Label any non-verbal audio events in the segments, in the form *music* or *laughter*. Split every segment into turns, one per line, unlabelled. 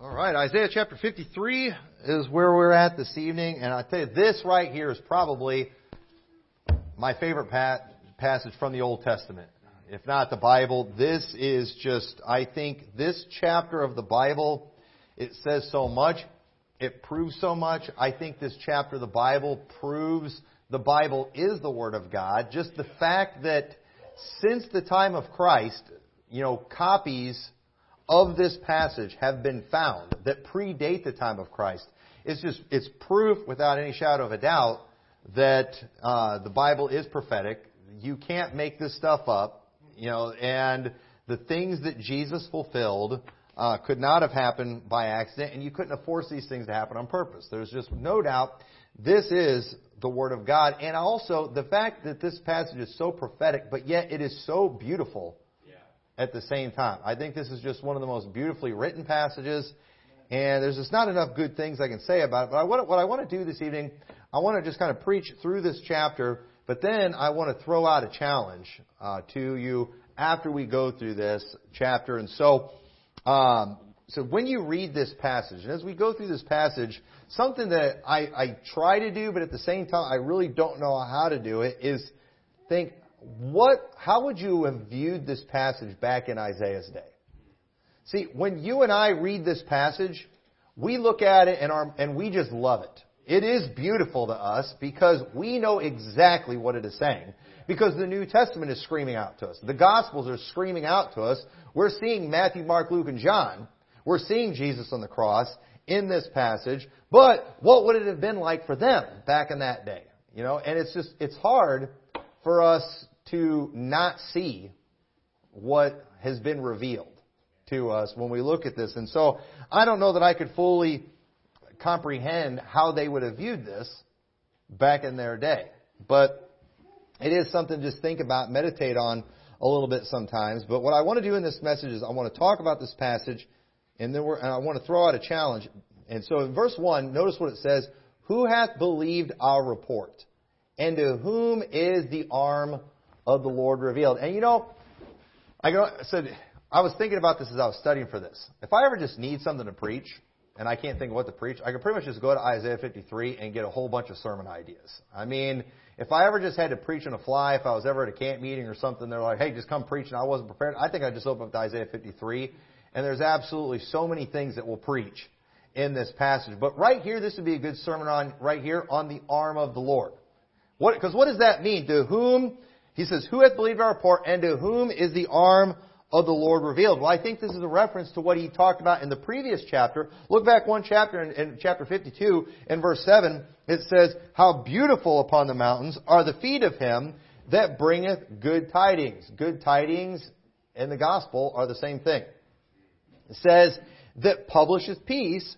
All right, Isaiah chapter 53 is where we're at this evening, and I tell you, this right here is probably my favorite passage from the Old Testament. If not the Bible, this is just, I think, this chapter of the Bible, it says so much, it proves so much. I think this chapter of the Bible proves the Bible is the Word of God. Just the fact that since the time of Christ, you know, copies of this passage have been found that predate the time of Christ. It's just, it's proof without any shadow of a doubt that uh, the Bible is prophetic. You can't make this stuff up, you know, and the things that Jesus fulfilled uh, could not have happened by accident, and you couldn't have forced these things to happen on purpose. There's just no doubt this is the Word of God. And also, the fact that this passage is so prophetic, but yet it is so beautiful at the same time. I think this is just one of the most beautifully written passages, and there's just not enough good things I can say about it. But I want, what I want to do this evening, I want to just kind of preach through this chapter, but then I want to throw out a challenge uh, to you after we go through this chapter. And so, um, so when you read this passage, and as we go through this passage, something that I, I try to do, but at the same time I really don't know how to do it, is think, what, how would you have viewed this passage back in Isaiah's day? See, when you and I read this passage, we look at it and, our, and we just love it. It is beautiful to us because we know exactly what it is saying. Because the New Testament is screaming out to us. The Gospels are screaming out to us. We're seeing Matthew, Mark, Luke, and John. We're seeing Jesus on the cross in this passage. But what would it have been like for them back in that day? You know, and it's just, it's hard for us to not see what has been revealed to us when we look at this. And so I don't know that I could fully comprehend how they would have viewed this back in their day. But it is something to just think about, meditate on a little bit sometimes. But what I want to do in this message is I want to talk about this passage, and then and I want to throw out a challenge. And so in verse 1, notice what it says Who hath believed our report? And to whom is the arm of the Lord revealed. And you know, I go, said, I was thinking about this as I was studying for this. If I ever just need something to preach, and I can't think of what to preach, I could pretty much just go to Isaiah 53 and get a whole bunch of sermon ideas. I mean, if I ever just had to preach on a fly, if I was ever at a camp meeting or something, they're like, hey, just come preach, and I wasn't prepared, I think I'd just open up to Isaiah 53, and there's absolutely so many things that we'll preach in this passage. But right here, this would be a good sermon on, right here, on the arm of the Lord. What, because what does that mean? To whom he says, Who hath believed our report, and to whom is the arm of the Lord revealed? Well, I think this is a reference to what he talked about in the previous chapter. Look back one chapter in, in chapter 52 in verse 7. It says, How beautiful upon the mountains are the feet of him that bringeth good tidings. Good tidings and the gospel are the same thing. It says, That publisheth peace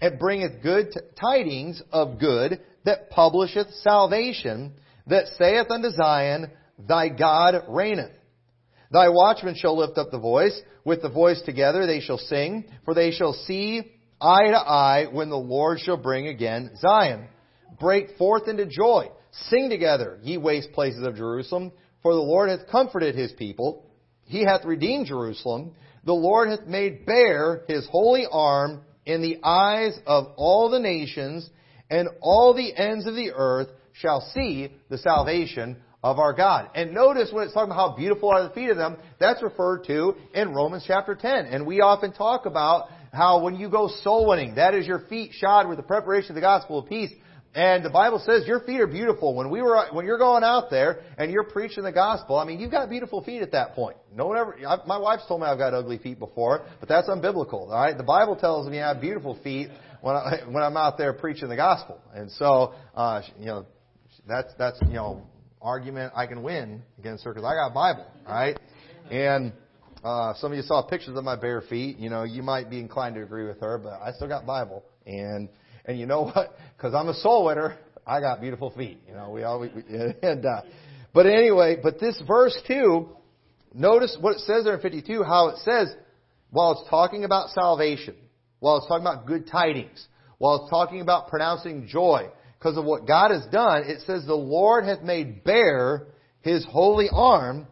and bringeth good tidings of good that publisheth salvation that saith unto Zion, Thy God reigneth. Thy watchmen shall lift up the voice. With the voice together they shall sing, for they shall see eye to eye when the Lord shall bring again Zion. Break forth into joy. Sing together, ye waste places of Jerusalem, for the Lord hath comforted his people. He hath redeemed Jerusalem. The Lord hath made bare his holy arm in the eyes of all the nations, and all the ends of the earth shall see the salvation of our God. And notice when it's talking about how beautiful are the feet of them, that's referred to in Romans chapter 10. And we often talk about how when you go soul winning, that is your feet shod with the preparation of the gospel of peace. And the Bible says your feet are beautiful. When we were, when you're going out there and you're preaching the gospel, I mean, you've got beautiful feet at that point. No one ever, I, my wife's told me I've got ugly feet before, but that's unbiblical. All right, the Bible tells me I have beautiful feet when I, *laughs* when I'm out there preaching the gospel. And so, uh, you know, that's that's you know argument I can win against her because I got Bible, right? And uh, some of you saw pictures of my bare feet. You know, you might be inclined to agree with her, but I still got Bible. And and you know *laughs* what? Because I'm a soul winner, I got beautiful feet. You know, we always we, *laughs* and uh, but anyway, but this verse too. Notice what it says there in 52. How it says while it's talking about salvation, while it's talking about good tidings, while it's talking about pronouncing joy, because of what God has done, it says, The Lord hath made bare his holy arm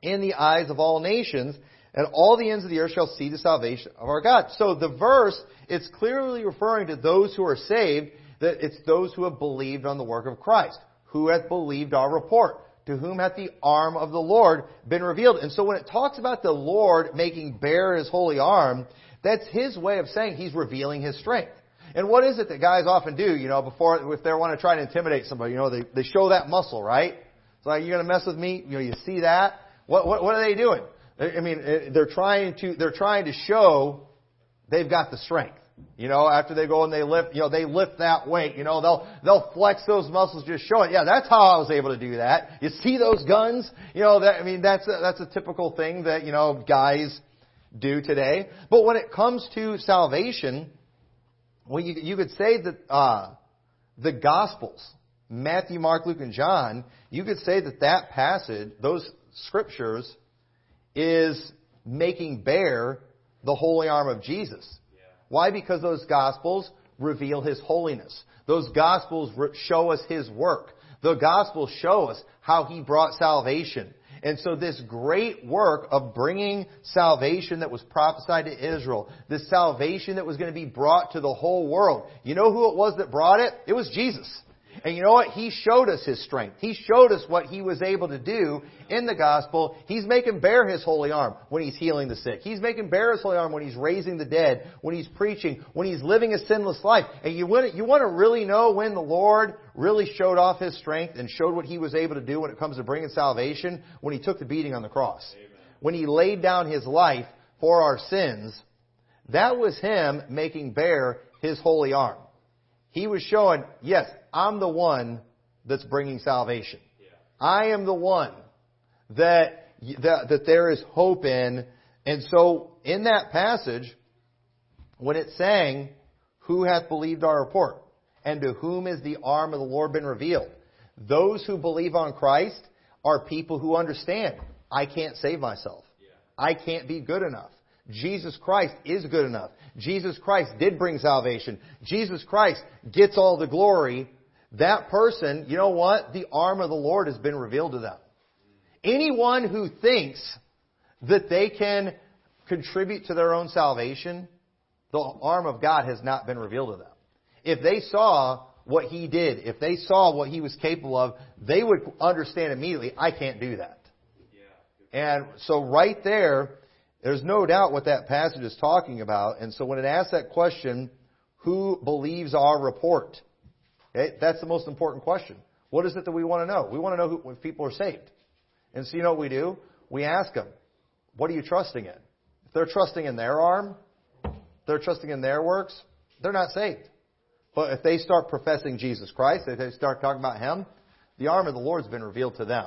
in the eyes of all nations, and all the ends of the earth shall see the salvation of our God. So the verse, it's clearly referring to those who are saved, that it's those who have believed on the work of Christ. Who hath believed our report? To whom hath the arm of the Lord been revealed? And so when it talks about the Lord making bare his holy arm, that's his way of saying he's revealing his strength. And what is it that guys often do, you know, before, if they want to try to intimidate somebody, you know, they, they show that muscle, right? It's like, you're going to mess with me? You know, you see that? What, what, what are they doing? I mean, eh, they're trying to, they're trying to show they've got the strength. You know, after they go and they lift, you know, they lift that weight, you know, they'll, they'll flex those muscles just show it. Yeah, that's how I was able to do that. You see those guns? You know, that, I mean, that's a, that's a typical thing that, you know, guys do today. But when it comes to salvation, well, you, you could say that, uh, the Gospels, Matthew, Mark, Luke, and John, you could say that that passage, those scriptures, is making bare the holy arm of Jesus. Yeah. Why? Because those Gospels reveal His holiness. Those Gospels show us His work. The Gospels show us how He brought salvation. And so this great work of bringing salvation that was prophesied to Israel, this salvation that was going to be brought to the whole world, you know who it was that brought it? It was Jesus. And you know what? He showed us His strength. He showed us what He was able to do in the gospel. He's making bare His holy arm when He's healing the sick. He's making bare His holy arm when He's raising the dead, when He's preaching, when He's living a sinless life. And you want to, you want to really know when the Lord really showed off His strength and showed what He was able to do when it comes to bringing salvation? When He took the beating on the cross. Amen. When He laid down His life for our sins, that was Him making bare His holy arm. He was showing, yes, I'm the one that's bringing salvation. Yeah. I am the one that, that, that there is hope in. And so in that passage, when it's saying, who hath believed our report? And to whom is the arm of the Lord been revealed? Those who believe on Christ are people who understand, I can't save myself. Yeah. I can't be good enough. Jesus Christ is good enough. Jesus Christ did bring salvation. Jesus Christ gets all the glory that person, you know what? The arm of the Lord has been revealed to them. Anyone who thinks that they can contribute to their own salvation, the arm of God has not been revealed to them. If they saw what he did, if they saw what he was capable of, they would understand immediately, I can't do that. And so right there, there's no doubt what that passage is talking about. And so when it asks that question, who believes our report? Okay, that's the most important question. What is it that we want to know? We want to know who, if people are saved. And so you know what we do? We ask them, what are you trusting in? If they're trusting in their arm, they're trusting in their works, they're not saved. But if they start professing Jesus Christ, if they start talking about Him, the arm of the Lord's been revealed to them.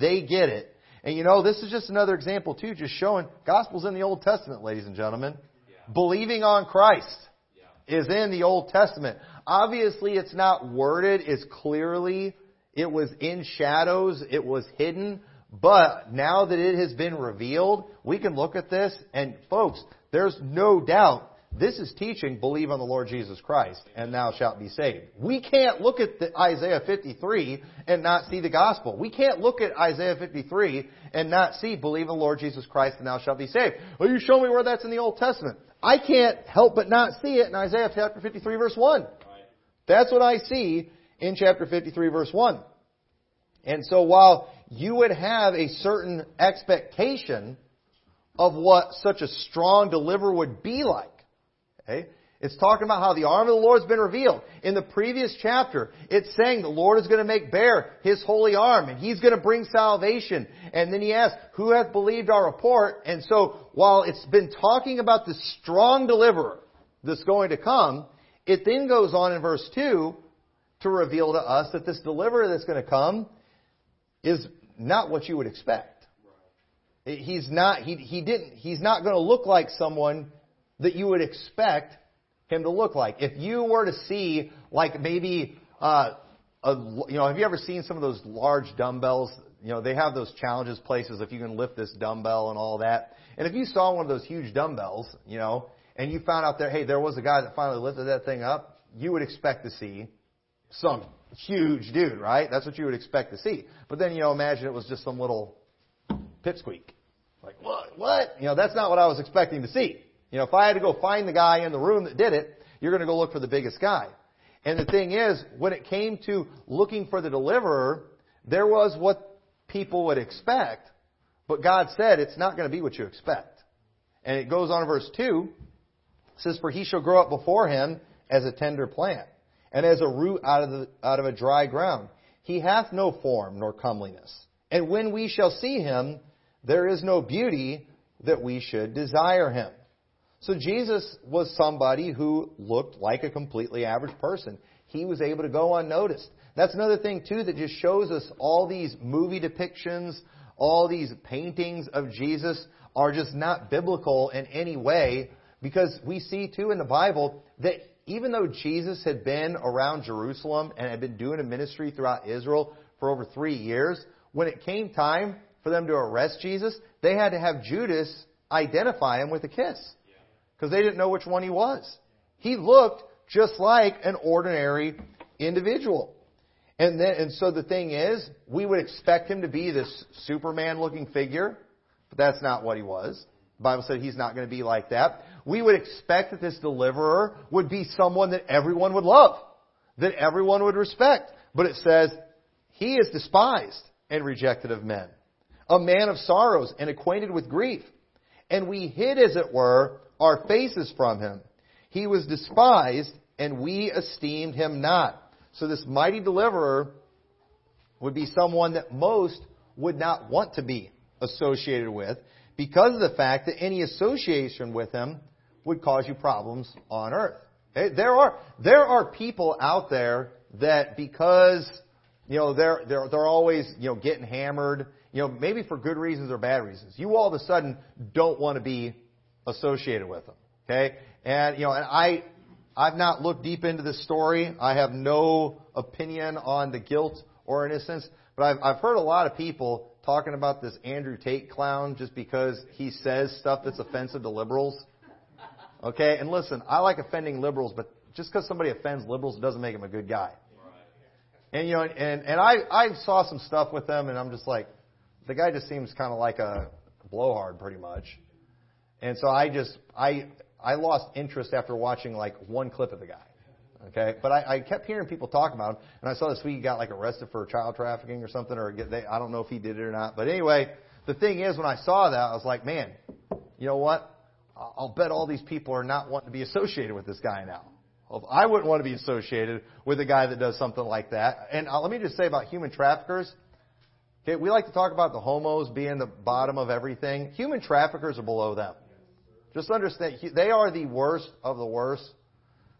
They get it. And you know, this is just another example too, just showing gospel's in the Old Testament, ladies and gentlemen. Yeah. Believing on Christ yeah. is in the Old Testament. Obviously, it's not worded as clearly. It was in shadows. It was hidden. But now that it has been revealed, we can look at this and folks, there's no doubt this is teaching believe on the Lord Jesus Christ and thou shalt be saved. We can't look at Isaiah 53 and not see the gospel. We can't look at Isaiah 53 and not see believe in the Lord Jesus Christ and thou shalt be saved. Well, you show me where that's in the Old Testament. I can't help but not see it in Isaiah chapter 53 verse 1. That's what I see in chapter 53 verse 1. And so while you would have a certain expectation of what such a strong deliverer would be like, okay, it's talking about how the arm of the Lord has been revealed. In the previous chapter, it's saying the Lord is going to make bare His holy arm and He's going to bring salvation. And then He asks, who hath believed our report? And so, while it's been talking about the strong deliverer that's going to come, it then goes on in verse 2 to reveal to us that this deliverer that's going to come is not what you would expect. He's not, he, he didn't, he's not going to look like someone that you would expect him to look like. If you were to see, like maybe, uh, a, you know, have you ever seen some of those large dumbbells? You know, they have those challenges places if you can lift this dumbbell and all that. And if you saw one of those huge dumbbells, you know, and you found out there, hey, there was a guy that finally lifted that thing up, you would expect to see some huge dude, right? That's what you would expect to see. But then, you know, imagine it was just some little pipsqueak. Like, what? what? You know, that's not what I was expecting to see. You know, if I had to go find the guy in the room that did it, you're going to go look for the biggest guy. And the thing is, when it came to looking for the deliverer, there was what people would expect, but God said it's not going to be what you expect. And it goes on in verse 2, it says, For he shall grow up before him as a tender plant, and as a root out of, the, out of a dry ground. He hath no form nor comeliness. And when we shall see him, there is no beauty that we should desire him. So Jesus was somebody who looked like a completely average person. He was able to go unnoticed. That's another thing too that just shows us all these movie depictions, all these paintings of Jesus are just not biblical in any way because we see too in the Bible that even though Jesus had been around Jerusalem and had been doing a ministry throughout Israel for over three years, when it came time for them to arrest Jesus, they had to have Judas identify him with a kiss because they didn't know which one he was. He looked just like an ordinary individual. And then, and so the thing is, we would expect him to be this Superman looking figure, but that's not what he was. The Bible said he's not going to be like that. We would expect that this deliverer would be someone that everyone would love, that everyone would respect. But it says, he is despised and rejected of men, a man of sorrows and acquainted with grief. And we hid, as it were, our faces from him. He was despised, and we esteemed him not. So this mighty deliverer would be someone that most would not want to be associated with because of the fact that any association with him would cause you problems on earth. There are there are people out there that because you know they're they're they're always you know getting hammered, you know maybe for good reasons or bad reasons. You all of a sudden don't want to be associated with them. Okay? And, you know, and I, I've not looked deep into this story. I have no opinion on the guilt or innocence, but I've, I've heard a lot of people talking about this Andrew Tate clown just because he says stuff that's offensive to liberals. Okay? And listen, I like offending liberals, but just because somebody offends liberals doesn't make him a good guy. And you know, and and I I saw some stuff with them, and I'm just like, the guy just seems kind of like a blowhard, pretty much. And so I just I I lost interest after watching like one clip of the guy. Okay, but I, I kept hearing people talk about him, and I saw this week he got like arrested for child trafficking or something, or get, they, I don't know if he did it or not. But anyway, the thing is, when I saw that, I was like, man, you know what? I'll bet all these people are not wanting to be associated with this guy now. I wouldn't want to be associated with a guy that does something like that. And uh, let me just say about human traffickers. Okay, we like to talk about the homos being the bottom of everything. Human traffickers are below them. Just understand, they are the worst of the worst.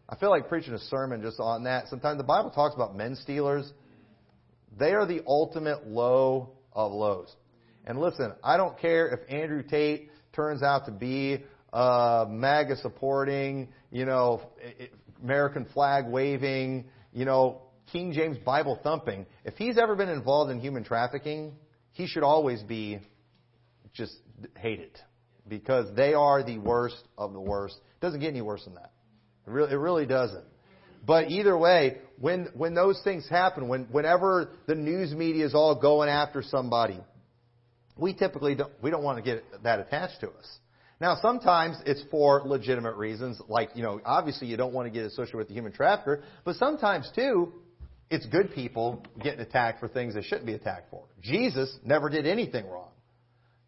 I feel like preaching a sermon just on that. Sometimes the Bible talks about men stealers. They are the ultimate low of lows. And listen, I don't care if Andrew Tate turns out to be a MAGA supporting, you know, American flag waving, you know, King James Bible thumping. If he's ever been involved in human trafficking, he should always be just hated because they are the worst of the worst. It doesn't get any worse than that. It really, it really doesn't. But either way, when when those things happen, when whenever the news media is all going after somebody, we typically don't we don't want to get that attached to us. Now, sometimes it's for legitimate reasons, like you know, obviously you don't want to get associated with the human trafficker, but sometimes too, it's good people getting attacked for things they shouldn't be attacked for. Jesus never did anything wrong.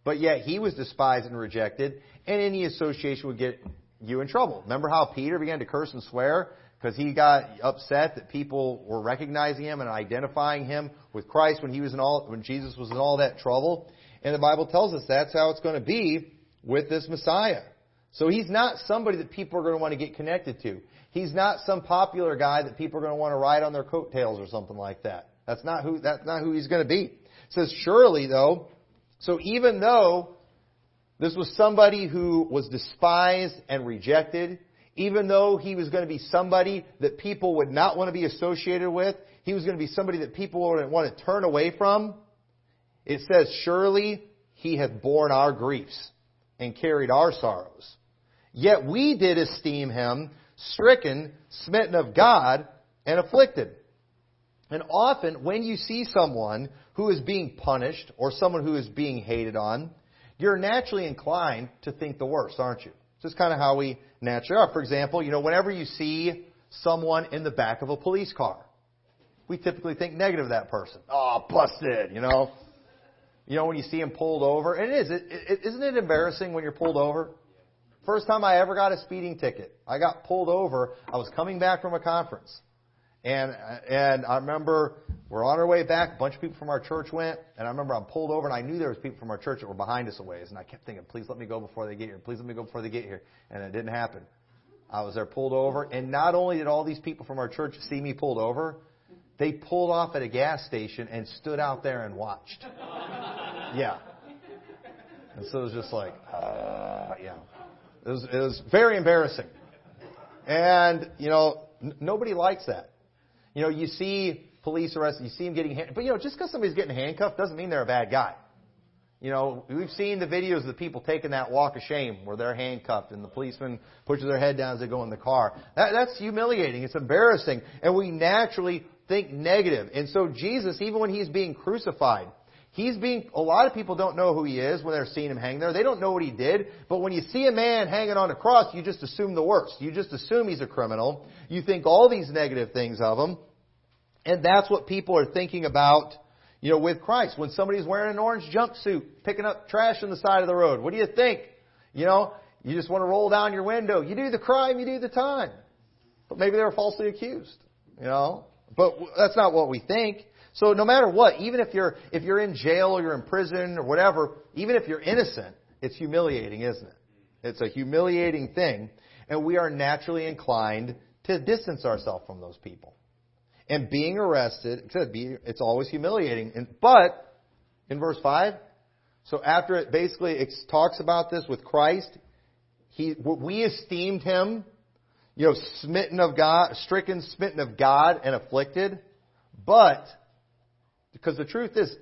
But yet he was despised and rejected, and any association would get you in trouble. Remember how Peter began to curse and swear because he got upset that people were recognizing him and identifying him with Christ when he was in all when Jesus was in all that trouble. And the Bible tells us that's how it's going to be with this Messiah. So he's not somebody that people are going to want to get connected to. He's not some popular guy that people are going to want to ride on their coattails or something like that. That's not who that's not who he's going to be. It says surely though so even though this was somebody who was despised and rejected, even though he was going to be somebody that people would not want to be associated with, he was going to be somebody that people would want to turn away from, it says, Surely he hath borne our griefs and carried our sorrows. Yet we did esteem him stricken, smitten of God, and afflicted. And often, when you see someone who is being punished or someone who is being hated on, you're naturally inclined to think the worst, aren't you? It's just kind of how we naturally are. For example, you know, whenever you see someone in the back of a police car, we typically think negative of that person. Oh, busted, you know. You know, when you see him pulled over, and it is, it, it, isn't it embarrassing when you're pulled over? First time I ever got a speeding ticket, I got pulled over. I was coming back from a conference. And, and I remember we're on our way back. A bunch of people from our church went, and I remember I'm pulled over, and I knew there was people from our church that were behind us a ways, and I kept thinking, please let me go before they get here. Please let me go before they get here. And it didn't happen. I was there pulled over, and not only did all these people from our church see me pulled over, they pulled off at a gas station and stood out there and watched. *laughs* Yeah. And so it was just like, uh, yeah. It was, it was very embarrassing. And, you know, n- nobody likes that. You know, you see police arrests, you see them getting, handcuffed, but you know, just because somebody's getting handcuffed doesn't mean they're a bad guy. You know, we've seen the videos of the people taking that walk of shame where they're handcuffed and the policeman pushes their head down as they go in the car. That, that's humiliating. It's embarrassing. And we naturally think negative. And so Jesus, even when he's being crucified, He's being, a lot of people don't know who he is when they're seeing him hang there. They don't know what he did. But when you see a man hanging on a cross, you just assume the worst. You just assume he's a criminal. You think all these negative things of him. And that's what people are thinking about, you know, with Christ. When somebody's wearing an orange jumpsuit, picking up trash on the side of the road, what do you think? You know, you just want to roll down your window. You do the crime, you do the time. But maybe they were falsely accused, you know. But that's not what we think. So no matter what, even if you're if you're in jail or you're in prison or whatever, even if you're innocent, it's humiliating, isn't it? It's a humiliating thing, and we are naturally inclined to distance ourselves from those people. And being arrested, it's always humiliating. But in verse five, so after it basically talks about this with Christ, he we esteemed him, you know, smitten of God, stricken, smitten of God, and afflicted. But because the truth is,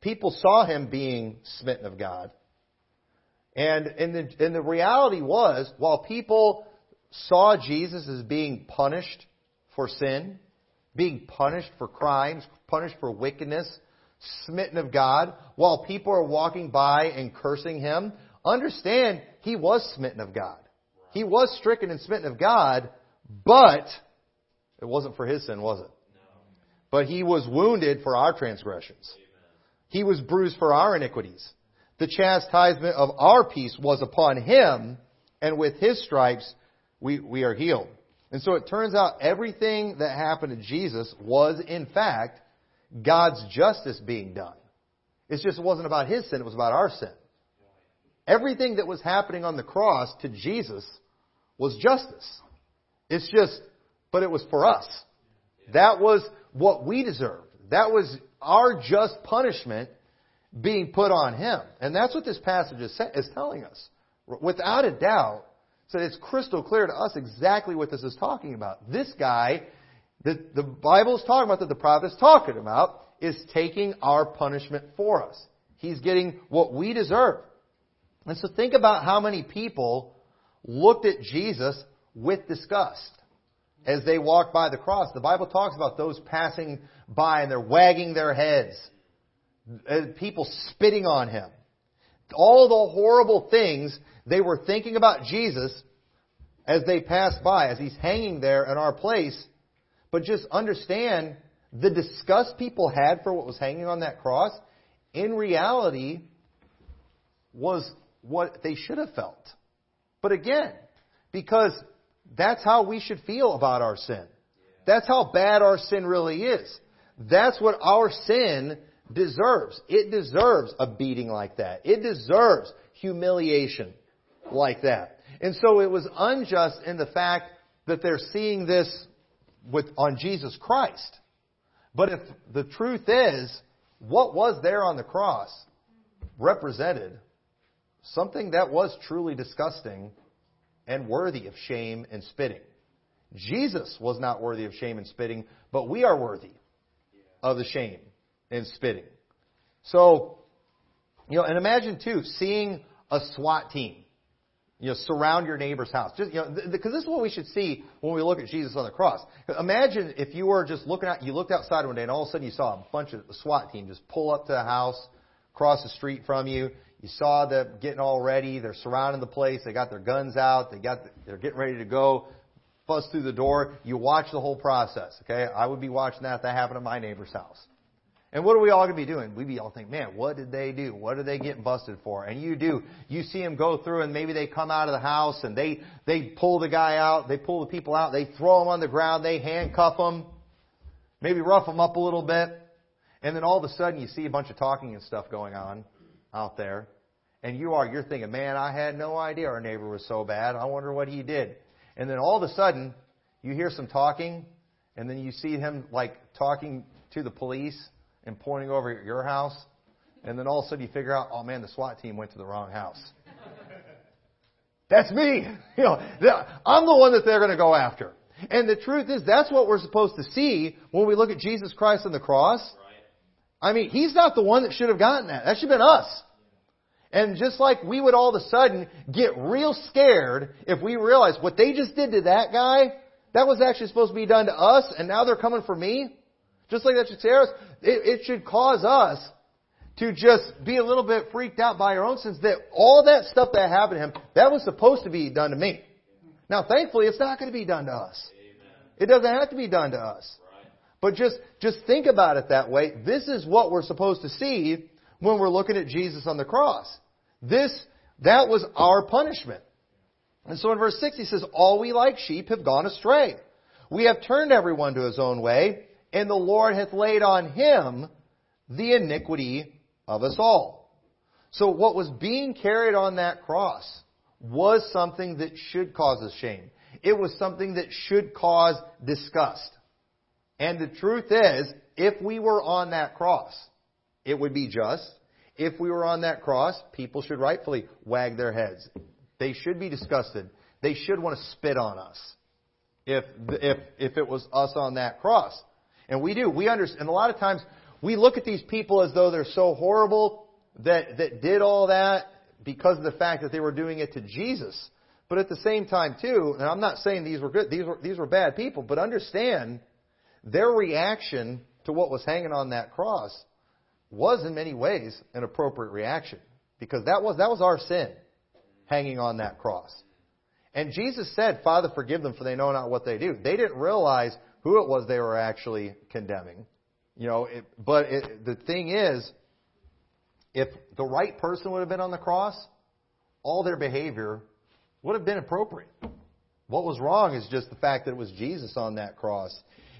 people saw him being smitten of God. And, and, the, and the reality was, while people saw Jesus as being punished for sin, being punished for crimes, punished for wickedness, smitten of God, while people are walking by and cursing him, understand he was smitten of God. He was stricken and smitten of God, but it wasn't for his sin, was it? But he was wounded for our transgressions. He was bruised for our iniquities. The chastisement of our peace was upon him, and with his stripes we, we are healed. And so it turns out everything that happened to Jesus was, in fact, God's justice being done. It's just it wasn't about his sin, it was about our sin. Everything that was happening on the cross to Jesus was justice. It's just, but it was for us. That was what we deserved. That was our just punishment being put on him. And that's what this passage is, is telling us. Without a doubt, so it's crystal clear to us exactly what this is talking about. This guy that the Bible is talking about, that the prophet is talking about, is taking our punishment for us. He's getting what we deserve. And so think about how many people looked at Jesus with disgust as they walked by the cross. The Bible talks about those passing by and they're wagging their heads. Uh, people spitting on him. All the horrible things they were thinking about Jesus as they passed by, as he's hanging there in our place. But just understand the disgust people had for what was hanging on that cross, in reality, was what they should have felt. But again, because that's how we should feel about our sin. That's how bad our sin really is. That's what our sin deserves. It deserves a beating like that. It deserves humiliation like that. And so it was unjust in the fact that they're seeing this with, on Jesus Christ. But if the truth is, what was there on the cross represented something that was truly disgusting and worthy of shame and spitting. Jesus was not worthy of shame and spitting, but we are worthy of the shame and spitting. So, you know, and imagine too, seeing a SWAT team, you know, surround your neighbor's house. Just, you know, because this is what we should see when we look at Jesus on the cross. Imagine if you were just looking out, you looked outside one day and all of a sudden you saw a bunch of a SWAT team just pull up to the house, across the street from you. You saw them getting all ready. They're surrounding the place. They got their guns out. They got, the, they're getting ready to go. Bust through the door. You watch the whole process. Okay, I would be watching that if that happened at my neighbor's house. And what are we all going to be doing? We'd be all thinking, man, what did they do? What are they getting busted for? And you do. You see them go through and maybe they come out of the house and they, they pull the guy out. They pull the people out. They throw them on the ground. They handcuff them. Maybe rough them up a little bit. And then all of a sudden you see a bunch of talking and stuff going on out there. And you are, you're thinking, man, I had no idea our neighbor was so bad. I wonder what he did. And then all of a sudden you hear some talking and then you see him like talking to the police and pointing over at your house, and then all of a sudden you figure out, oh man, the SWAT team went to the wrong house. *laughs* That's me. *laughs* You know, I'm the one that they're going to go after. And the truth is, that's what we're supposed to see when we look at Jesus Christ on the cross. I mean, He's not the one that should have gotten that. That should have been us. And just like we would all of a sudden get real scared if we realized what they just did to that guy, that was actually supposed to be done to us, and now they're coming for me. Just like that should scare us, it, it should cause us to just be a little bit freaked out by our own sins that all that stuff that happened to him, that was supposed to be done to me. Now, thankfully, it's not going to be done to us. It doesn't have to be done to us. But just, just think about it that way. This is what we're supposed to see when we're looking at Jesus on the cross. This, that was our punishment. And so in verse 6 he says, All we like sheep have gone astray. We have turned everyone to his own way, and the Lord hath laid on him the iniquity of us all. So what was being carried on that cross was something that should cause us shame. It was something that should cause disgust. And the truth is, if we were on that cross, it would be just. If we were on that cross, people should rightfully wag their heads. They should be disgusted. They should want to spit on us if, if, if it was us on that cross. And we do. We understand. And a lot of times we look at these people as though they're so horrible that, that did all that because of the fact that they were doing it to Jesus. But at the same time, too, and I'm not saying these were good, these were, these were bad people, but understand their reaction to what was hanging on that cross was in many ways an appropriate reaction. Because that was, that was our sin hanging on that cross. And Jesus said, Father, forgive them for they know not what they do. They didn't realize who it was they were actually condemning. You know, it, but it, the thing is, if the right person would have been on the cross, all their behavior would have been appropriate. What was wrong is just the fact that it was Jesus on that cross.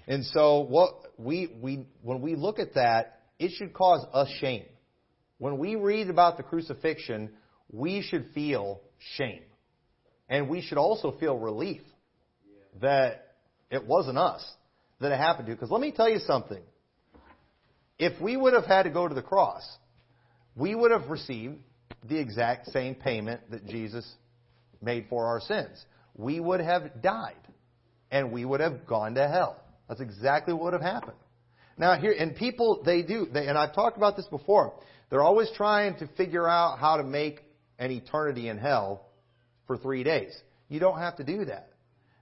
And so what we, we, when we look at that, it should cause us shame. When we read about the crucifixion, we should feel shame. And we should also feel relief that it wasn't us that it happened to. Because let me tell you something. If we would have had to go to the cross, we would have received the exact same payment that Jesus made for our sins. We would have died. And we would have gone to hell. That's exactly what would have happened. Now here, and people, they do, they, and I've talked about this before. They're always trying to figure out how to make an eternity in hell for three days. You don't have to do that.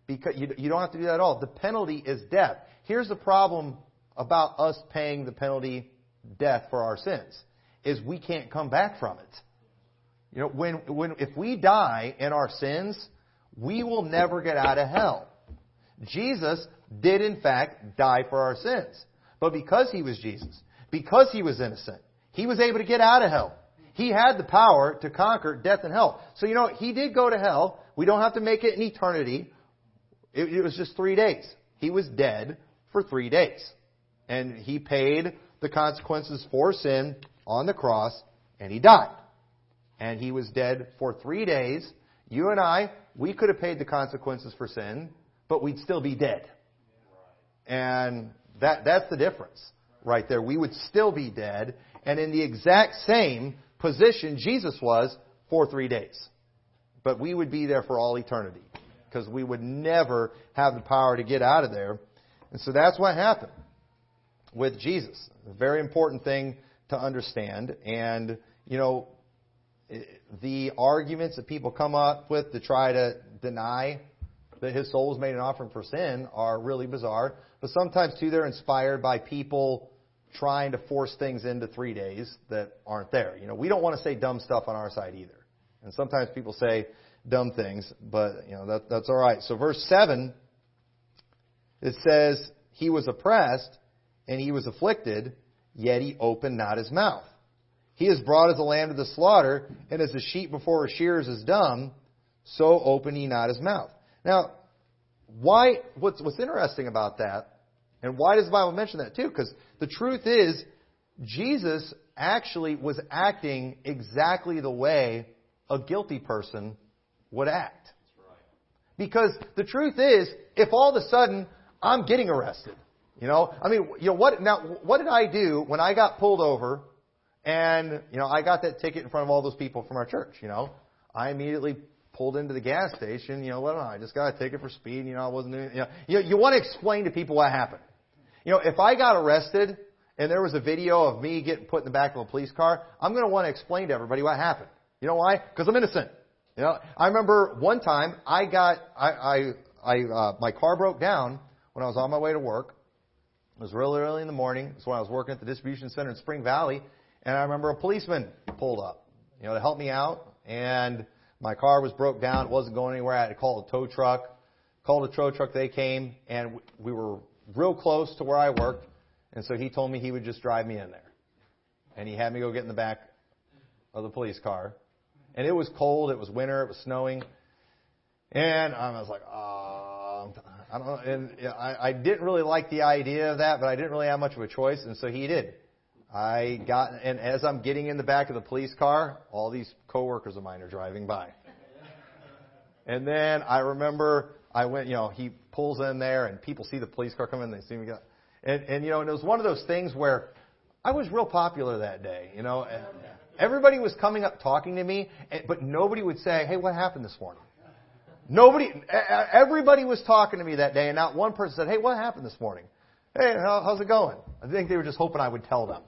Because you, you don't have to do that at all. The penalty is death. Here's the problem about us paying the penalty death for our sins is we can't come back from it. You know, when, when, if we die in our sins, we will never get out of hell. Jesus did in fact die for our sins. But because he was Jesus, because he was innocent, he was able to get out of hell. He had the power to conquer death and hell. So you know, he did go to hell. We don't have to make it an eternity. It, it was just three days. He was dead for three days. And he paid the consequences for sin on the cross, and he died. And he was dead for three days. You and I, we could have paid the consequences for sin, but we'd still be dead. And that, that's the difference right there. We would still be dead, and in the exact same position Jesus was for three days. But we would be there for all eternity because we would never have the power to get out of there. And so that's what happened with Jesus. A very important thing to understand. And, you know, the arguments that people come up with to try to deny that his soul was made an offering for sin are really bizarre. But sometimes, too, they're inspired by people trying to force things into three days that aren't there. You know, we don't want to say dumb stuff on our side either. And sometimes people say dumb things, but you know that, that's all right. So verse seven, it says, "He was oppressed and he was afflicted, yet he opened not his mouth. He is brought as a lamb to the slaughter, and as a sheep before her shears is dumb, so opened he not his mouth." Now, why? What's what's interesting about that and why does the Bible mention that too? Because the truth is, Jesus actually was acting exactly the way a guilty person would act. Because the truth is, if all of a sudden I'm getting arrested, you know, I mean, you know what? Now, what did I do when I got pulled over, and you know, I got that ticket in front of all those people from our church? You know, I immediately pulled into the gas station. You know, what? I just got a ticket for speed. You know, I wasn't doing. You know, you, you want to explain to people what happened. You know, if I got arrested and there was a video of me getting put in the back of a police car, I'm going to want to explain to everybody what happened. You know why? Because I'm innocent. You know, I remember one time I got I I, I uh, my car broke down when I was on my way to work. It was really early in the morning. It's when I was working at the distribution center in Spring Valley, and I remember a policeman pulled up, you know, to help me out, and my car was broke down. It wasn't going anywhere. I had to call a tow truck. Called a tow truck. They came, and we were real close to where I worked, and so he told me he would just drive me in there. And he had me go get in the back of the police car. And it was cold, it was winter, it was snowing. And I was like, oh, I don't know. And I, I didn't really like the idea of that, but I didn't really have much of a choice, and so he did. I got, and as I'm getting in the back of the police car, all these coworkers of mine are driving by. And then I remember I went, you know, he pulls in there and people see the police car come in, they see me go. And, and, you know, and it was one of those things where I was real popular that day, you know. And everybody was coming up talking to me, eh, but nobody would say, hey, what happened this morning? Nobody, everybody was talking to me that day, and not one person said, hey, what happened this morning? Hey, how's it going? I think they were just hoping I would tell them.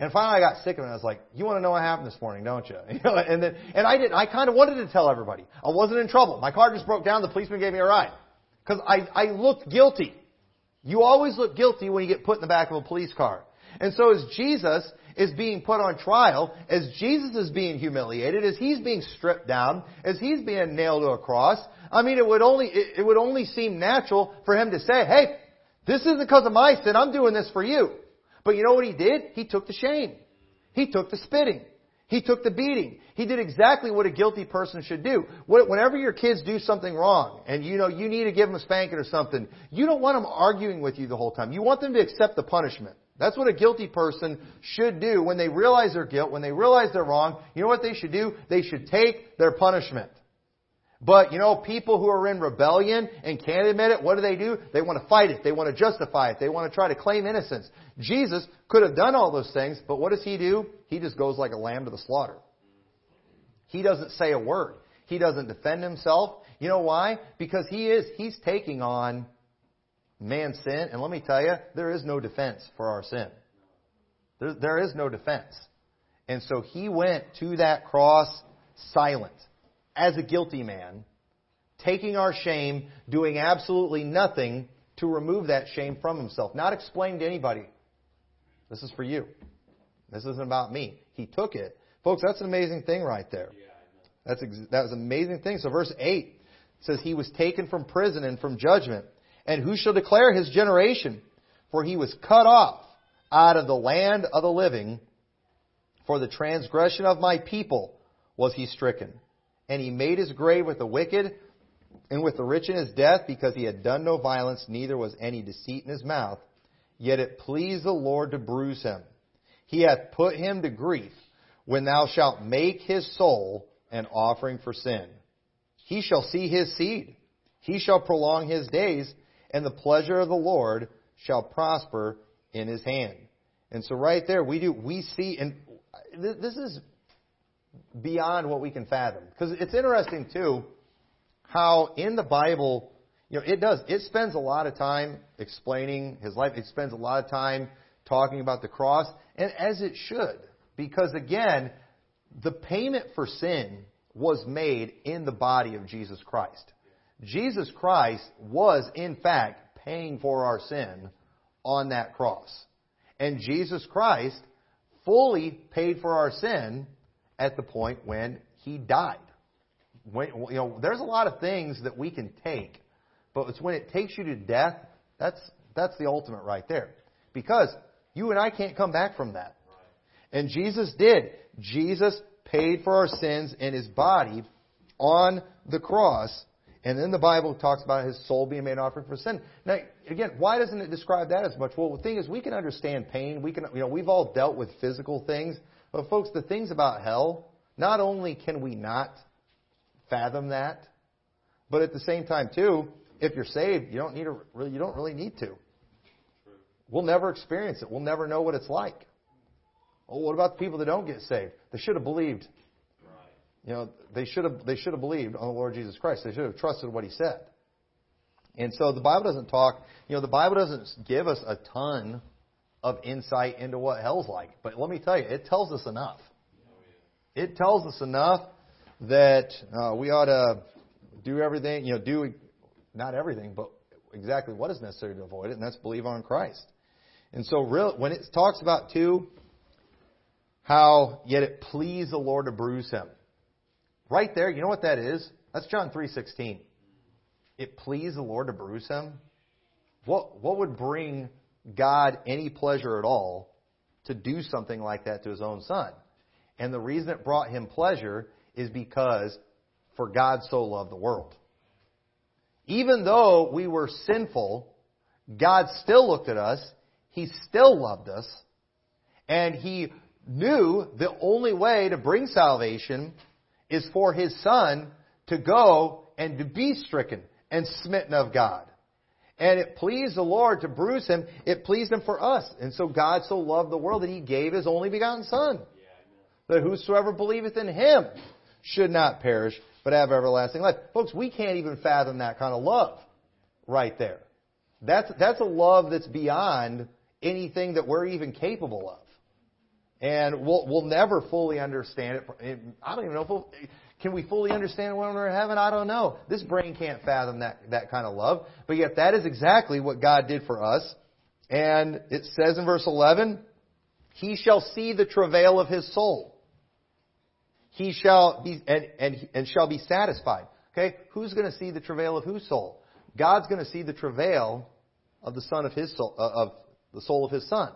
And finally, I got sick of it. I was like, "You want to know what happened this morning, don't you?" *laughs* and then, and I did. I kind of wanted to tell everybody. I wasn't in trouble. My car just broke down. The policeman gave me a ride because I I looked guilty. You always look guilty when you get put in the back of a police car. And so, as Jesus is being put on trial, as Jesus is being humiliated, as he's being stripped down, as he's being nailed to a cross, I mean, it would only it, would only seem natural for him to say, "Hey, this isn't because of my sin. I'm doing this for you." But you know what he did? He took the shame. He took the spitting. He took the beating. He did exactly what a guilty person should do. Whenever your kids do something wrong and you know you need to give them a spanking or something, you don't want them arguing with you the whole time. You want them to accept the punishment. That's what a guilty person should do when they realize their guilt, when they realize they're wrong. You know what they should do? They should take their punishment. But, you know, people who are in rebellion and can't admit it, what do they do? They want to fight it. They want to justify it. They want to try to claim innocence. Jesus could have done all those things, but what does he do? He just goes like a lamb to the slaughter. He doesn't say a word. He doesn't defend himself. You know why? Because he is, he's taking on man's sin. And let me tell you, there is no defense for our sin. There, there is no defense. And so he went to that cross silent as a guilty man, taking our shame, doing absolutely nothing to remove that shame from himself. Not explain to anybody. This is for you. This isn't about me. He took it. Folks, that's an amazing thing right there. That's ex- that was an amazing thing. So verse 8 says, He was taken from prison and from judgment. And who shall declare his generation? For he was cut off out of the land of the living. For the transgression of my people was he stricken and he made his grave with the wicked and with the rich in his death, because he had done no violence, neither was any deceit in his mouth. Yet it pleased the Lord to bruise him. He hath put him to grief when thou shalt make his soul an offering for sin. He shall see his seed. He shall prolong his days, and the pleasure of the Lord shall prosper in his hand. And so right there we do, we see, and this is beyond what we can fathom. Because it's interesting, too, how in the Bible, you know, it does, it spends a lot of time explaining his life. It spends a lot of time talking about the cross, and as it should. Because again, the payment for sin was made in the body of Jesus Christ. Jesus Christ was, in fact, paying for our sin on that cross. And Jesus Christ fully paid for our sin at the point when he died. When, you know, there's a lot of things that we can take, but it's when it takes you to death, that's, that's the ultimate right there. Because you and I can't come back from that. And Jesus did. Jesus paid for our sins in his body on the cross. And then the Bible talks about his soul being made an offering for sin. Now, again, why doesn't it describe that as much? Well, the thing is, we can understand pain. We can, you know, we've all dealt with physical things. But folks, the things about hell, not only can we not fathom that, but at the same time, too, if you're saved, you don't need to, really, you don't really need to. We'll never experience it. We'll never know what it's like. Oh, what about the people that don't get saved? They should have believed. You know, they should have they should have believed on the Lord Jesus Christ. They should have trusted what He said. And so the Bible doesn't talk. You know, the Bible doesn't give us a ton of insight into what hell's like. But let me tell you, it tells us enough. It tells us enough that uh, we ought to do everything. You know, do not everything, but exactly what is necessary to avoid it, and that's believe on Christ. And so, real, when it talks about too, how yet it pleased the Lord to bruise him. Right there, you know what that is? That's John 3:16. It pleased the Lord to bruise him. What what would bring God any pleasure at all to do something like that to his own son? And the reason it brought him pleasure is because for God so loved the world. Even though we were sinful, God still looked at us, he still loved us, and he knew the only way to bring salvation is for his son to go and to be stricken and smitten of God. And it pleased the Lord to bruise him. It pleased him for us. And so God so loved the world that he gave his only begotten son. That whosoever believeth in him should not perish, but have everlasting life. Folks, we can't even fathom that kind of love right there. That's, that's a love that's beyond anything that we're even capable of. And we'll, we'll never fully understand it. I don't even know if we'll, can we fully understand when we're in heaven? I don't know. This brain can't fathom that, that kind of love. But yet that is exactly what God did for us. And it says in verse 11, He shall see the travail of His soul. He shall be, and, and, and shall be satisfied. Okay? Who's going to see the travail of whose soul? God's going to see the travail of the son of his soul, of the soul of his son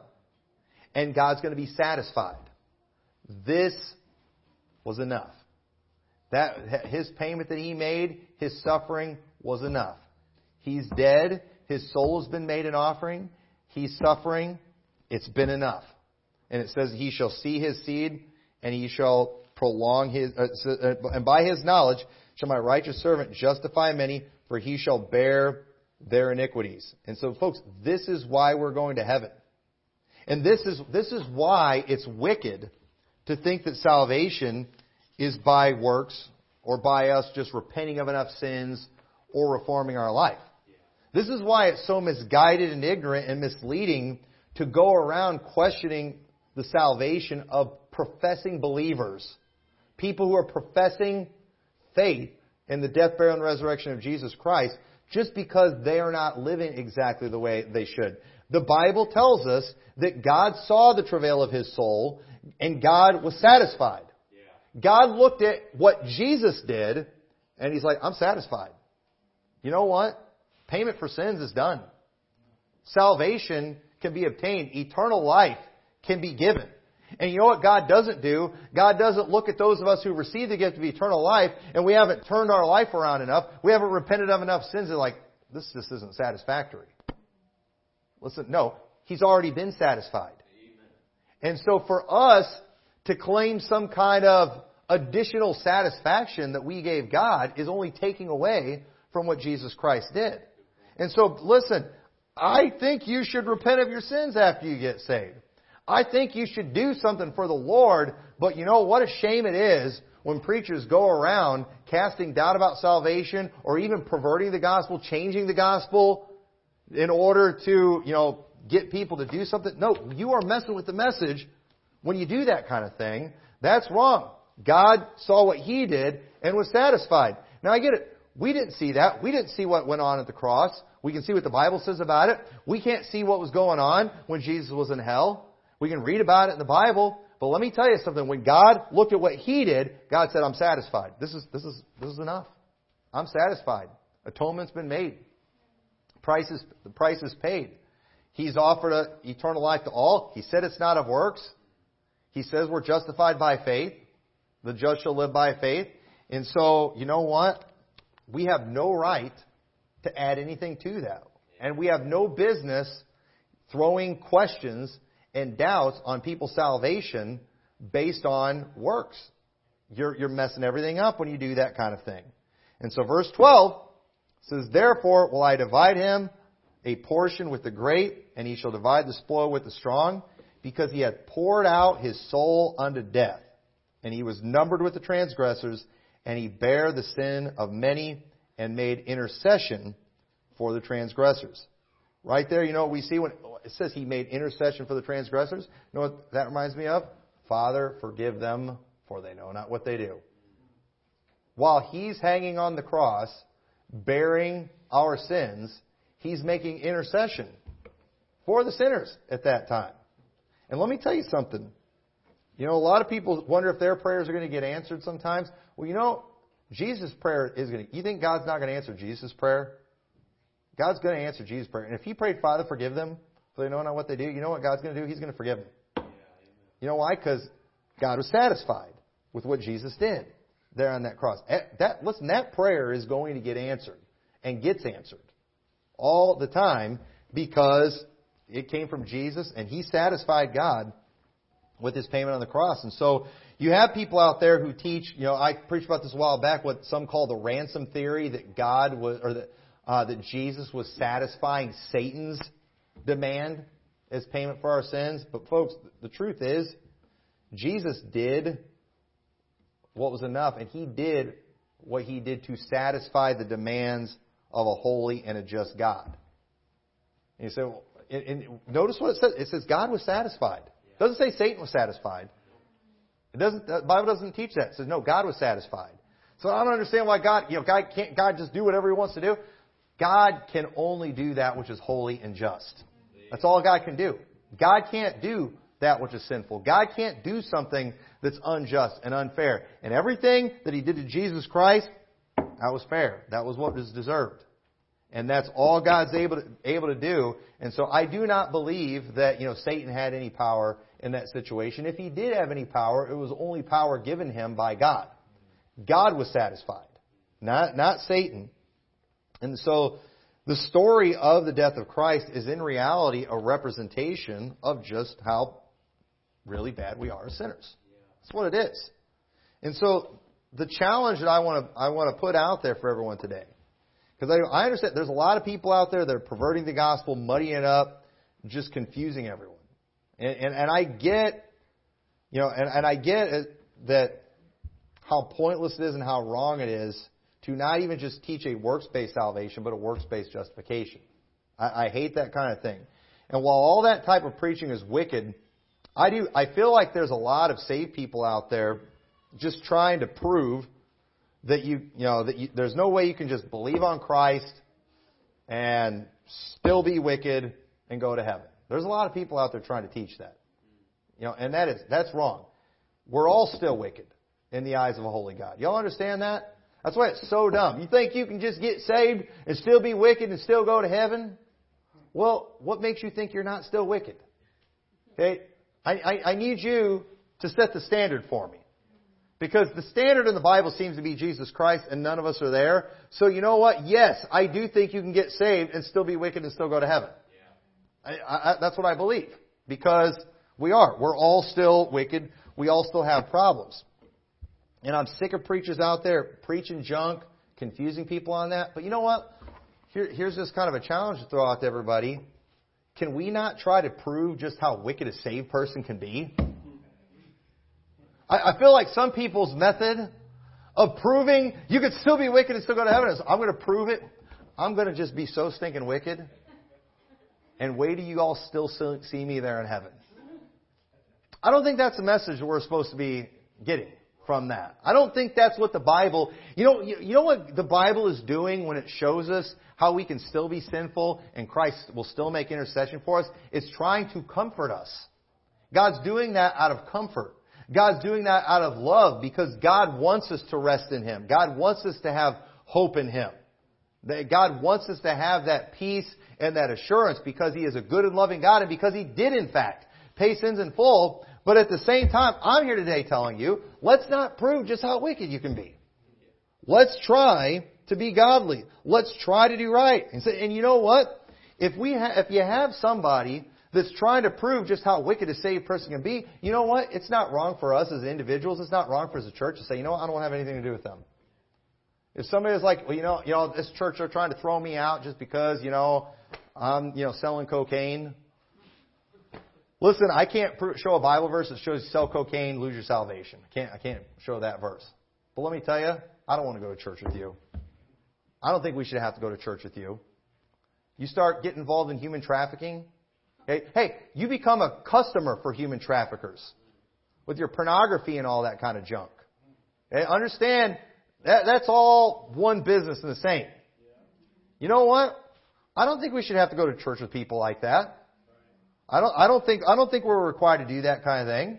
and God's going to be satisfied. This was enough. That his payment that he made, his suffering was enough. He's dead. His soul has been made an offering. He's suffering. It's been enough. And it says, He shall see his seed, and he shall prolong his, uh, uh and by his knowledge shall my righteous servant justify many, for he shall bear their iniquities. And so, folks, this is why we're going to heaven. And this is, this is why it's wicked to think that salvation is by works or by us just repenting of enough sins or reforming our life. This is why it's so misguided and ignorant and misleading to go around questioning the salvation of professing believers. People who are professing faith in the death, burial, and resurrection of Jesus Christ just because they are not living exactly the way they should. The Bible tells us that God saw the travail of his soul and God was satisfied. God looked at what Jesus did and he's like, I'm satisfied. You know what? Payment for sins is done. Salvation can be obtained. Eternal life can be given. And you know what God doesn't do? God doesn't look at those of us who receive the gift of eternal life and we haven't turned our life around enough. We haven't repented of enough sins and like, this just isn't satisfactory. Listen, no, he's already been satisfied. And so for us to claim some kind of additional satisfaction that we gave God is only taking away from what Jesus Christ did. And so listen, I think you should repent of your sins after you get saved. I think you should do something for the Lord, but you know what a shame it is when preachers go around casting doubt about salvation or even perverting the gospel, changing the gospel in order to, you know, get people to do something. No, you are messing with the message when you do that kind of thing. That's wrong. God saw what he did and was satisfied. Now I get it. We didn't see that. We didn't see what went on at the cross. We can see what the Bible says about it. We can't see what was going on when Jesus was in hell. We can read about it in the Bible. But let me tell you something. When God looked at what He did, God said, I'm satisfied. This is, this is, this is enough. I'm satisfied. Atonement's been made. Price is, the price is paid. He's offered a, eternal life to all. He said it's not of works. He says we're justified by faith. The just shall live by faith. And so, you know what? We have no right to add anything to that. And we have no business throwing questions and doubts on people's salvation based on works. You're, you're messing everything up when you do that kind of thing. And so verse 12 says, Therefore will I divide him a portion with the great, and he shall divide the spoil with the strong, because he hath poured out his soul unto death. And he was numbered with the transgressors, and he bare the sin of many, and made intercession for the transgressors. Right there, you know what we see when it says he made intercession for the transgressors? You know what that reminds me of? Father, forgive them, for they know not what they do. While he's hanging on the cross, bearing our sins, he's making intercession for the sinners at that time. And let me tell you something. You know, a lot of people wonder if their prayers are going to get answered sometimes. Well, you know, Jesus' prayer is going to. You think God's not going to answer Jesus' prayer? God's going to answer Jesus' prayer. And if He prayed, Father, forgive them, for they know not what they do, you know what God's going to do? He's going to forgive them. You know why? Because God was satisfied with what Jesus did there on that cross. That, listen, that prayer is going to get answered and gets answered all the time because it came from Jesus and He satisfied God with His payment on the cross. And so you have people out there who teach, you know, I preached about this a while back, what some call the ransom theory that God was, or that, uh, that Jesus was satisfying Satan's demand as payment for our sins. But folks, the truth is, Jesus did what was enough, and he did what he did to satisfy the demands of a holy and a just God. And you say, well, and, and notice what it says. It says God was satisfied. It doesn't say Satan was satisfied. It doesn't. The Bible doesn't teach that. It says no, God was satisfied. So I don't understand why God, you know, God can't God just do whatever He wants to do. God can only do that which is holy and just. That's all God can do. God can't do that which is sinful. God can't do something that's unjust and unfair. And everything that He did to Jesus Christ, that was fair. That was what was deserved. And that's all God's able to, able to do. And so I do not believe that, you know, Satan had any power in that situation. If he did have any power, it was only power given him by God. God was satisfied, not, not Satan. And so the story of the death of Christ is in reality a representation of just how really bad we are as sinners. That's what it is. And so the challenge that I want to I want to put out there for everyone today, because I, I understand there's a lot of people out there that are perverting the gospel, muddying it up, just confusing everyone. And, and, and I get, you know, and, and I get that how pointless it is and how wrong it is to not even just teach a works-based salvation, but a works-based justification. I, I hate that kind of thing. And while all that type of preaching is wicked, I do. I feel like there's a lot of saved people out there just trying to prove that you, you know, that you, there's no way you can just believe on Christ and still be wicked and go to heaven. There's a lot of people out there trying to teach that. You know, and that is that's wrong. We're all still wicked in the eyes of a holy God. Y'all understand that? That's why it's so dumb. You think you can just get saved and still be wicked and still go to heaven? Well, what makes you think you're not still wicked? Okay? I, I, I need you to set the standard for me. Because the standard in the Bible seems to be Jesus Christ, and none of us are there. So you know what? Yes, I do think you can get saved and still be wicked and still go to heaven. Yeah. I, I, that's what I believe. Because we are. We're all still wicked. We all still have problems. And I'm sick of preachers out there preaching junk, confusing people on that. But you know what? Here, here's just kind of a challenge to throw out to everybody. Can we not try to prove just how wicked a saved person can be? I, I feel like some people's method of proving you could still be wicked and still go to heaven is I'm going to prove it. I'm going to just be so stinking wicked. And wait till you all still see me there in heaven. I don't think that's the message we're supposed to be getting. From that. I don't think that's what the Bible, you know, you, you know what the Bible is doing when it shows us how we can still be sinful and Christ will still make intercession for us? It's trying to comfort us. God's doing that out of comfort. God's doing that out of love because God wants us to rest in Him. God wants us to have hope in Him. That God wants us to have that peace and that assurance because He is a good and loving God and because He did in fact pay sins in full. But at the same time, I'm here today telling you, let's not prove just how wicked you can be. Let's try to be godly. Let's try to do right. And, so, and you know what? If we ha- if you have somebody that's trying to prove just how wicked a saved person can be, you know what? It's not wrong for us as individuals. It's not wrong for us as a church to say, you know what? I don't want to have anything to do with them. If somebody is like, well, you know, you know, this church are trying to throw me out just because, you know, I'm, you know, selling cocaine. Listen, I can't show a Bible verse that shows you sell cocaine, lose your salvation. I can't, I can't show that verse. But let me tell you, I don't want to go to church with you. I don't think we should have to go to church with you. You start getting involved in human trafficking. Okay? Hey, you become a customer for human traffickers with your pornography and all that kind of junk. Okay? Understand that, that's all one business and the same. You know what? I don't think we should have to go to church with people like that. I don't, I don't think, I don't think we're required to do that kind of thing.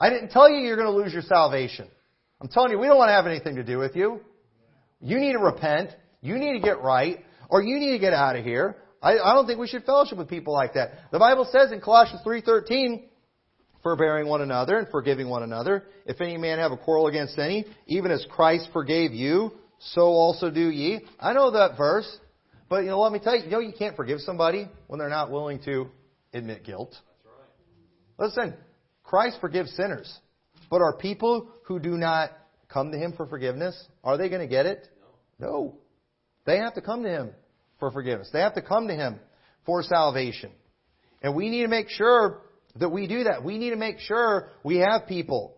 I didn't tell you you're going to lose your salvation. I'm telling you, we don't want to have anything to do with you. You need to repent. You need to get right. Or you need to get out of here. I, I don't think we should fellowship with people like that. The Bible says in Colossians 3.13, forbearing one another and forgiving one another. If any man have a quarrel against any, even as Christ forgave you, so also do ye. I know that verse, but you know, let me tell you, you know you can't forgive somebody when they're not willing to admit guilt. Listen, Christ forgives sinners. But are people who do not come to Him for forgiveness, are they going to get it? No. They have to come to Him for forgiveness. They have to come to Him for salvation. And we need to make sure that we do that. We need to make sure we have people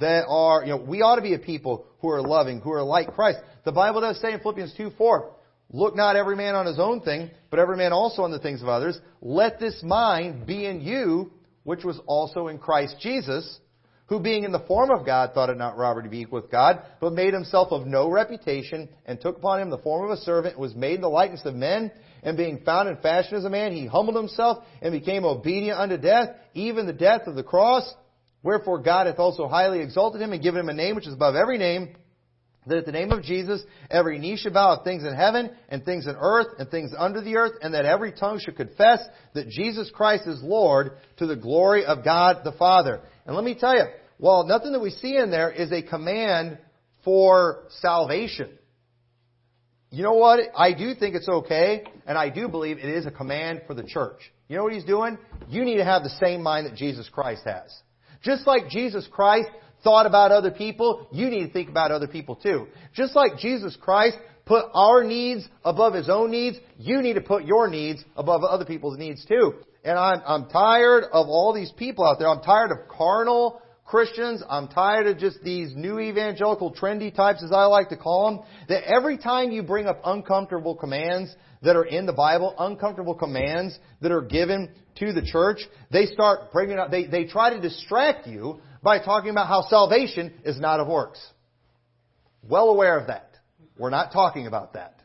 that are, you know, we ought to be a people who are loving, who are like Christ. The Bible does say in Philippians 2 4, Look not every man on his own thing, but every man also on the things of others. Let this mind be in you, which was also in Christ Jesus, who being in the form of God thought it not robbery to be equal with God, but made himself of no reputation, and took upon him the form of a servant, and was made in the likeness of men, and being found in fashion as a man, he humbled himself, and became obedient unto death, even the death of the cross. Wherefore God hath also highly exalted him, and given him a name which is above every name, that at the name of Jesus every knee should bow of things in heaven and things in earth and things under the earth, and that every tongue should confess that Jesus Christ is Lord to the glory of God the Father. And let me tell you, well, nothing that we see in there is a command for salvation. You know what? I do think it's okay, and I do believe it is a command for the church. You know what he's doing? You need to have the same mind that Jesus Christ has. Just like Jesus Christ thought about other people, you need to think about other people too. Just like Jesus Christ put our needs above His own needs, you need to put your needs above other people's needs too. And I'm, I'm tired of all these people out there. I'm tired of carnal, Christians, I'm tired of just these new evangelical trendy types, as I like to call them, that every time you bring up uncomfortable commands that are in the Bible, uncomfortable commands that are given to the church, they start bringing up, they, they try to distract you by talking about how salvation is not of works. Well aware of that. We're not talking about that.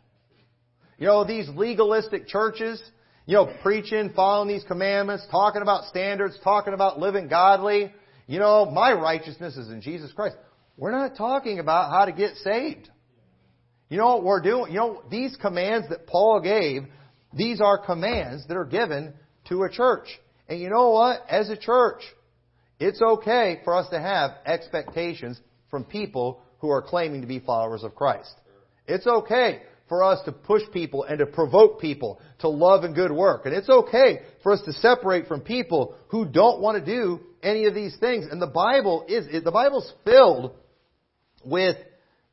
You know, these legalistic churches, you know, preaching, following these commandments, talking about standards, talking about living godly, you know, my righteousness is in Jesus Christ. We're not talking about how to get saved. You know what we're doing? You know, these commands that Paul gave, these are commands that are given to a church. And you know what? As a church, it's okay for us to have expectations from people who are claiming to be followers of Christ. It's okay for us to push people and to provoke people to love and good work. And it's okay for us to separate from people who don't want to do any of these things. And the Bible is, the Bible's filled with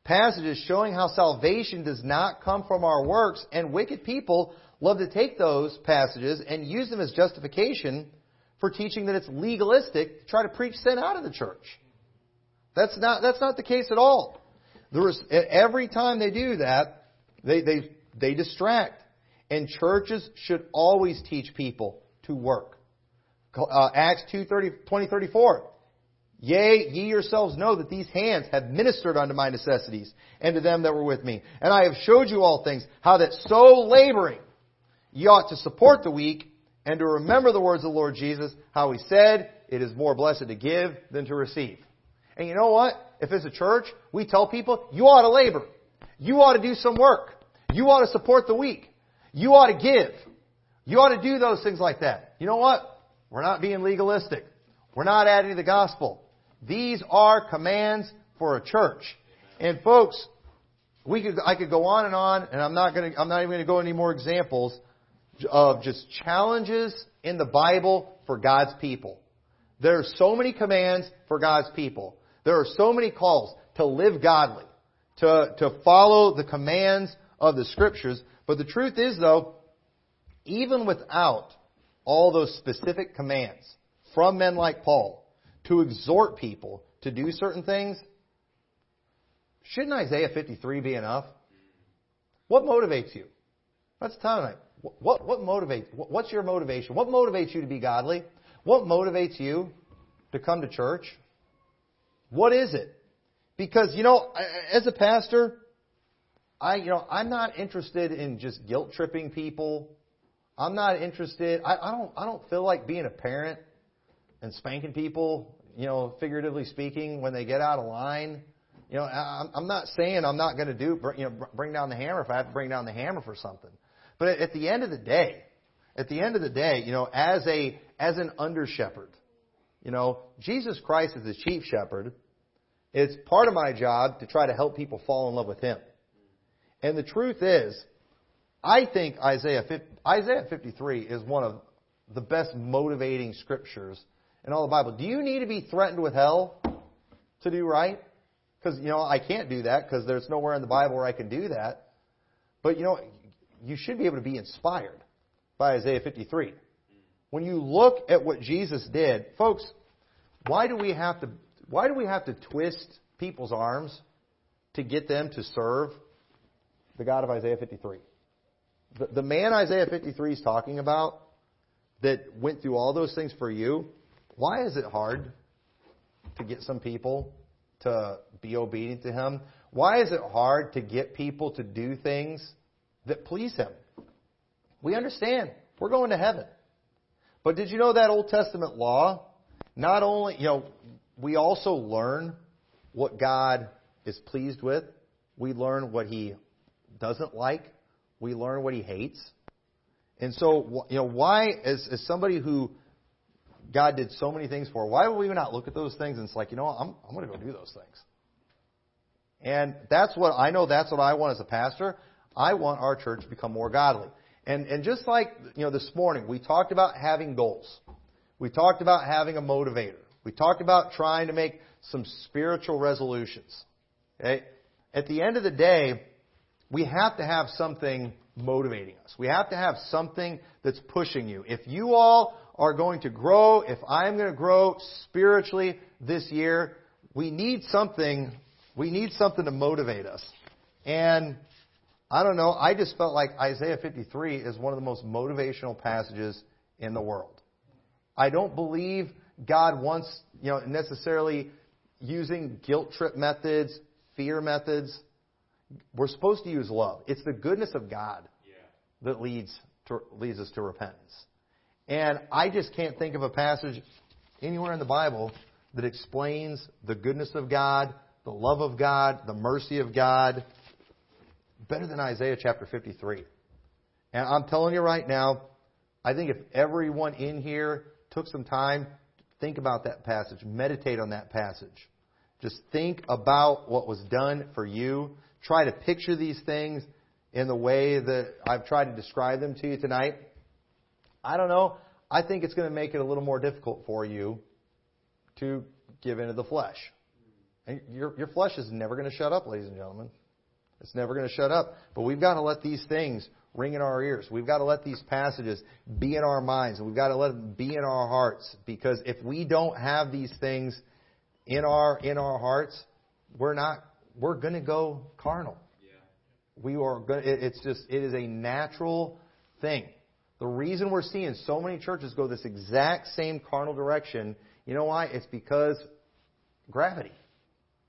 passages showing how salvation does not come from our works, and wicked people love to take those passages and use them as justification for teaching that it's legalistic to try to preach sin out of the church. That's not, that's not the case at all. There is, every time they do that, they, they, they distract. And churches should always teach people to work. Uh, Acts 2, 30, 20, 34. Yea, ye yourselves know that these hands have ministered unto my necessities, and to them that were with me. And I have showed you all things, how that so laboring ye ought to support the weak, and to remember the words of the Lord Jesus, how he said, It is more blessed to give than to receive. And you know what? If it's a church, we tell people, you ought to labor. You ought to do some work. You ought to support the weak. You ought to give. You ought to do those things like that. You know what? We're not being legalistic. We're not adding to the gospel. These are commands for a church. And folks, we could, I could go on and on, and I'm not going to, I'm not even going to go any more examples of just challenges in the Bible for God's people. There are so many commands for God's people. There are so many calls to live godly, to, to follow the commands of the scriptures. But the truth is though, even without all those specific commands from men like Paul to exhort people to do certain things, shouldn't Isaiah 53 be enough? What motivates you? Tell tonight. What, what motivates, what's your motivation? What motivates you to be godly? What motivates you to come to church? What is it? Because, you know, as a pastor, I, you know, I'm not interested in just guilt tripping people. I'm not interested. I, I don't. I don't feel like being a parent and spanking people. You know, figuratively speaking, when they get out of line. You know, I'm, I'm not saying I'm not going to do. You know, bring down the hammer if I have to bring down the hammer for something. But at the end of the day, at the end of the day, you know, as a as an under shepherd, you know, Jesus Christ is the chief shepherd. It's part of my job to try to help people fall in love with Him. And the truth is, I think Isaiah, 50, Isaiah 53 is one of the best motivating scriptures in all the Bible. Do you need to be threatened with hell to do right? Because, you know, I can't do that because there's nowhere in the Bible where I can do that. But, you know, you should be able to be inspired by Isaiah 53. When you look at what Jesus did, folks, why do we have to why do we have to twist people's arms to get them to serve the God of Isaiah 53? The, the man Isaiah 53 is talking about that went through all those things for you, why is it hard to get some people to be obedient to him? Why is it hard to get people to do things that please him? We understand. We're going to heaven. But did you know that Old Testament law? Not only, you know, we also learn what God is pleased with. We learn what He doesn't like. We learn what He hates. And so, you know, why, as, as somebody who God did so many things for, why would we not look at those things and it's like, you know, I'm, I'm going to go do those things. And that's what I know. That's what I want as a pastor. I want our church to become more godly. And and just like you know, this morning we talked about having goals. We talked about having a motivator. We talked about trying to make some spiritual resolutions. Okay? At the end of the day, we have to have something motivating us. We have to have something that's pushing you. If you all are going to grow, if I'm going to grow spiritually this year, we need something, we need something to motivate us. And I don't know, I just felt like Isaiah 53 is one of the most motivational passages in the world. I don't believe God wants, you know, necessarily using guilt trip methods, fear methods. We're supposed to use love. It's the goodness of God that leads to, leads us to repentance. And I just can't think of a passage anywhere in the Bible that explains the goodness of God, the love of God, the mercy of God better than Isaiah chapter 53. And I'm telling you right now, I think if everyone in here took some time to Think about that passage. Meditate on that passage. Just think about what was done for you. Try to picture these things in the way that I've tried to describe them to you tonight. I don't know. I think it's going to make it a little more difficult for you to give into the flesh. And your, your flesh is never going to shut up, ladies and gentlemen. It's never going to shut up. But we've got to let these things ring in our ears. We've got to let these passages be in our minds. We've got to let them be in our hearts. Because if we don't have these things in our in our hearts, we're not we're going to go carnal. Yeah. We are going. It's just it is a natural thing. The reason we're seeing so many churches go this exact same carnal direction, you know why? It's because gravity.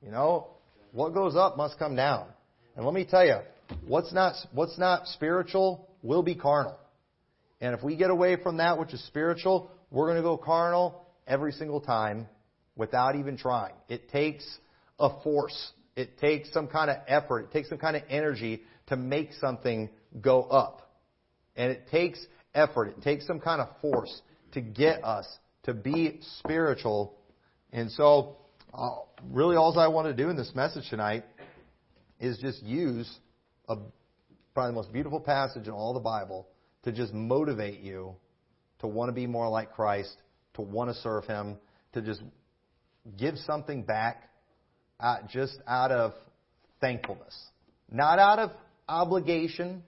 You know, what goes up must come down. And let me tell you, what's not, what's not spiritual will be carnal. And if we get away from that which is spiritual, we're going to go carnal every single time without even trying. It takes a force. It takes some kind of effort. It takes some kind of energy to make something go up. And it takes effort. It takes some kind of force to get us to be spiritual. And so, uh, really, all I want to do in this message tonight is just use a, probably the most beautiful passage in all the Bible to just motivate you to want to be more like Christ, to want to serve Him, to just give something back just out of thankfulness, not out of obligation.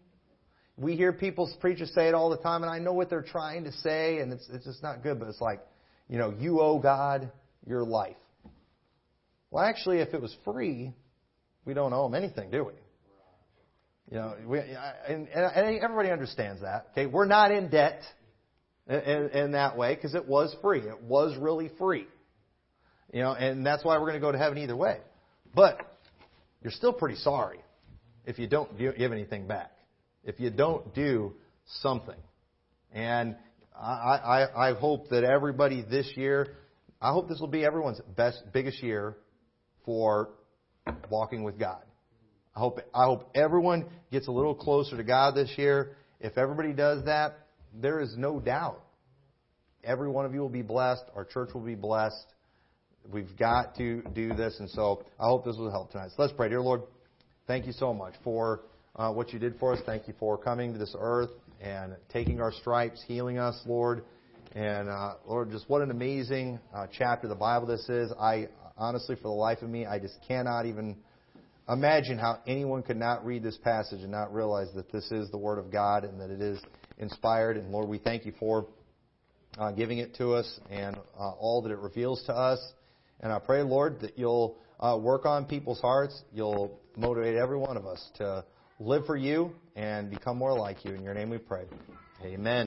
We hear people's preachers say it all the time, and I know what they're trying to say, and it's, it's just not good, but it's like, you know, you owe God your life. Well, actually, if it was free, we don't owe him anything, do we? You know, we, and, and everybody understands that. Okay, we're not in debt in, in that way because it was free. It was really free. You know, and that's why we're going to go to heaven either way. But you're still pretty sorry if you don't give anything back. If you don't do something. And I, I, I hope that everybody this year, I hope this will be everyone's best, biggest year for walking with God. I hope, I hope everyone gets a little closer to God this year. If everybody does that, there is no doubt every one of you will be blessed. Our church will be blessed. We've got to do this, and so I hope this will help tonight. So let's pray. Dear Lord, thank you so much for uh, what you did for us. Thank you for coming to this earth and taking our stripes, healing us, Lord. And uh, Lord, just what an amazing uh, chapter of the Bible this is. I honestly, for the life of me, I just cannot even Imagine how anyone could not read this passage and not realize that this is the Word of God and that it is inspired. And Lord, we thank you for uh, giving it to us and uh, all that it reveals to us. And I pray, Lord, that you'll uh, work on people's hearts. You'll motivate every one of us to live for you and become more like you. In your name we pray. Amen.